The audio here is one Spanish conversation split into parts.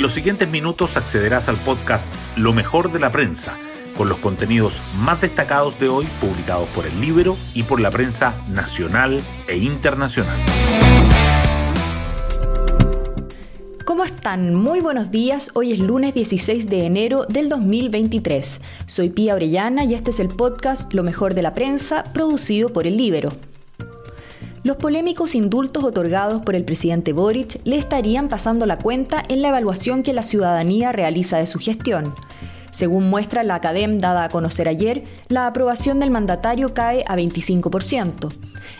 En los siguientes minutos accederás al podcast Lo mejor de la prensa, con los contenidos más destacados de hoy publicados por el libro y por la prensa nacional e internacional. ¿Cómo están? Muy buenos días. Hoy es lunes 16 de enero del 2023. Soy Pía Orellana y este es el podcast Lo mejor de la prensa, producido por el Libero. Los polémicos indultos otorgados por el presidente Boric le estarían pasando la cuenta en la evaluación que la ciudadanía realiza de su gestión. Según muestra la Academ dada a conocer ayer, la aprobación del mandatario cae a 25%.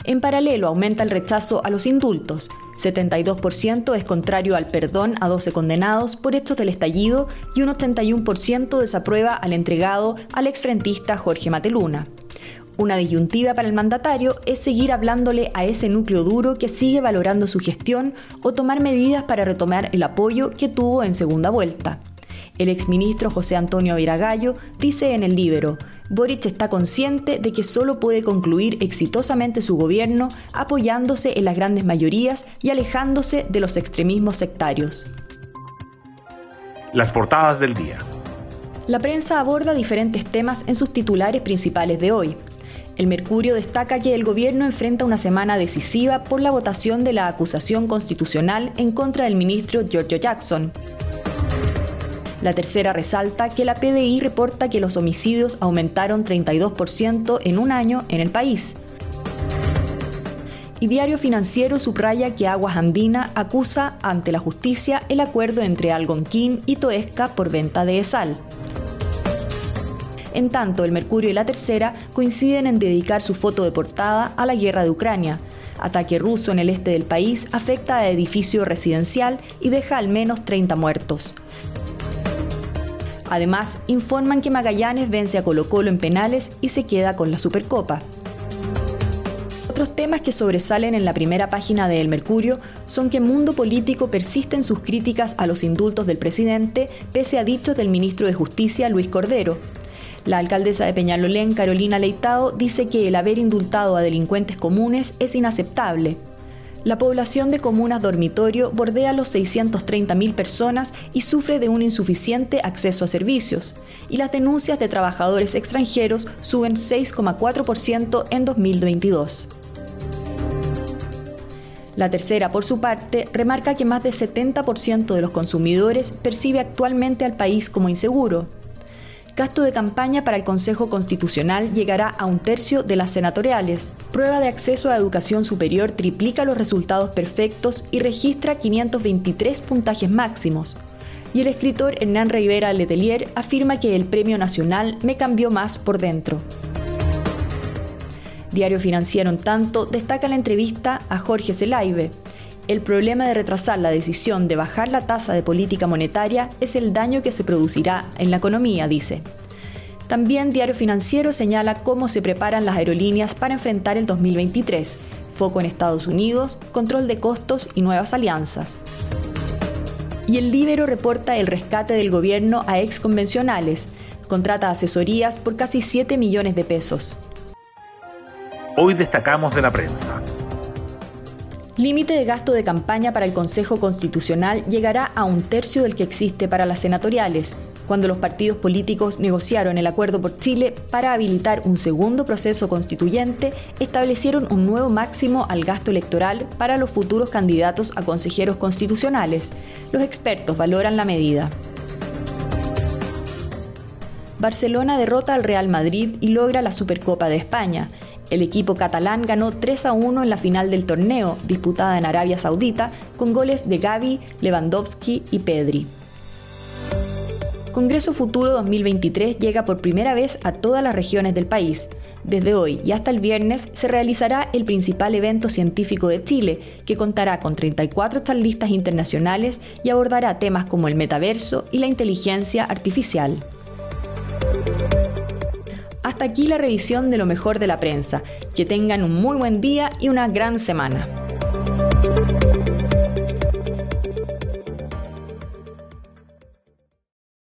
En paralelo aumenta el rechazo a los indultos. 72% es contrario al perdón a 12 condenados por hechos del estallido y un 81% desaprueba al entregado al exfrentista Jorge Mateluna. Una disyuntiva para el mandatario es seguir hablándole a ese núcleo duro que sigue valorando su gestión o tomar medidas para retomar el apoyo que tuvo en segunda vuelta. El exministro José Antonio Viragallo dice en el libro, Boric está consciente de que solo puede concluir exitosamente su gobierno apoyándose en las grandes mayorías y alejándose de los extremismos sectarios. Las portadas del día. La prensa aborda diferentes temas en sus titulares principales de hoy. El Mercurio destaca que el gobierno enfrenta una semana decisiva por la votación de la acusación constitucional en contra del ministro Giorgio Jackson. La tercera resalta que la PDI reporta que los homicidios aumentaron 32% en un año en el país. Y Diario Financiero subraya que Aguas Andina acusa ante la justicia el acuerdo entre Algonquín y Toesca por venta de sal. En tanto, el Mercurio y la Tercera coinciden en dedicar su foto de portada a la guerra de Ucrania. Ataque ruso en el este del país afecta a edificio residencial y deja al menos 30 muertos. Además, informan que Magallanes vence a Colo Colo en penales y se queda con la Supercopa. Otros temas que sobresalen en la primera página de El Mercurio son que Mundo Político persiste en sus críticas a los indultos del presidente, pese a dichos del ministro de Justicia, Luis Cordero. La alcaldesa de Peñalolén, Carolina Leitao, dice que el haber indultado a delincuentes comunes es inaceptable. La población de comunas dormitorio bordea los 630.000 personas y sufre de un insuficiente acceso a servicios, y las denuncias de trabajadores extranjeros suben 6,4% en 2022. La tercera, por su parte, remarca que más del 70% de los consumidores percibe actualmente al país como inseguro, Gasto de campaña para el Consejo Constitucional llegará a un tercio de las senatoriales. Prueba de acceso a educación superior triplica los resultados perfectos y registra 523 puntajes máximos. Y el escritor Hernán Rivera Letelier afirma que el Premio Nacional me cambió más por dentro. Diario Financiero, en tanto, destaca la entrevista a Jorge Zelaibe, el problema de retrasar la decisión de bajar la tasa de política monetaria es el daño que se producirá en la economía, dice. También Diario Financiero señala cómo se preparan las aerolíneas para enfrentar el 2023, foco en Estados Unidos, control de costos y nuevas alianzas. Y el Libero reporta el rescate del gobierno a ex convencionales, contrata asesorías por casi 7 millones de pesos. Hoy destacamos de la prensa. Límite de gasto de campaña para el Consejo Constitucional llegará a un tercio del que existe para las senatoriales, cuando los partidos políticos negociaron el acuerdo por Chile para habilitar un segundo proceso constituyente, establecieron un nuevo máximo al gasto electoral para los futuros candidatos a consejeros constitucionales. Los expertos valoran la medida. Barcelona derrota al Real Madrid y logra la Supercopa de España. El equipo catalán ganó 3 a 1 en la final del torneo, disputada en Arabia Saudita, con goles de Gaby, Lewandowski y Pedri. Congreso Futuro 2023 llega por primera vez a todas las regiones del país. Desde hoy y hasta el viernes se realizará el principal evento científico de Chile, que contará con 34 charlistas internacionales y abordará temas como el metaverso y la inteligencia artificial. Hasta aquí la revisión de lo mejor de la prensa. Que tengan un muy buen día y una gran semana.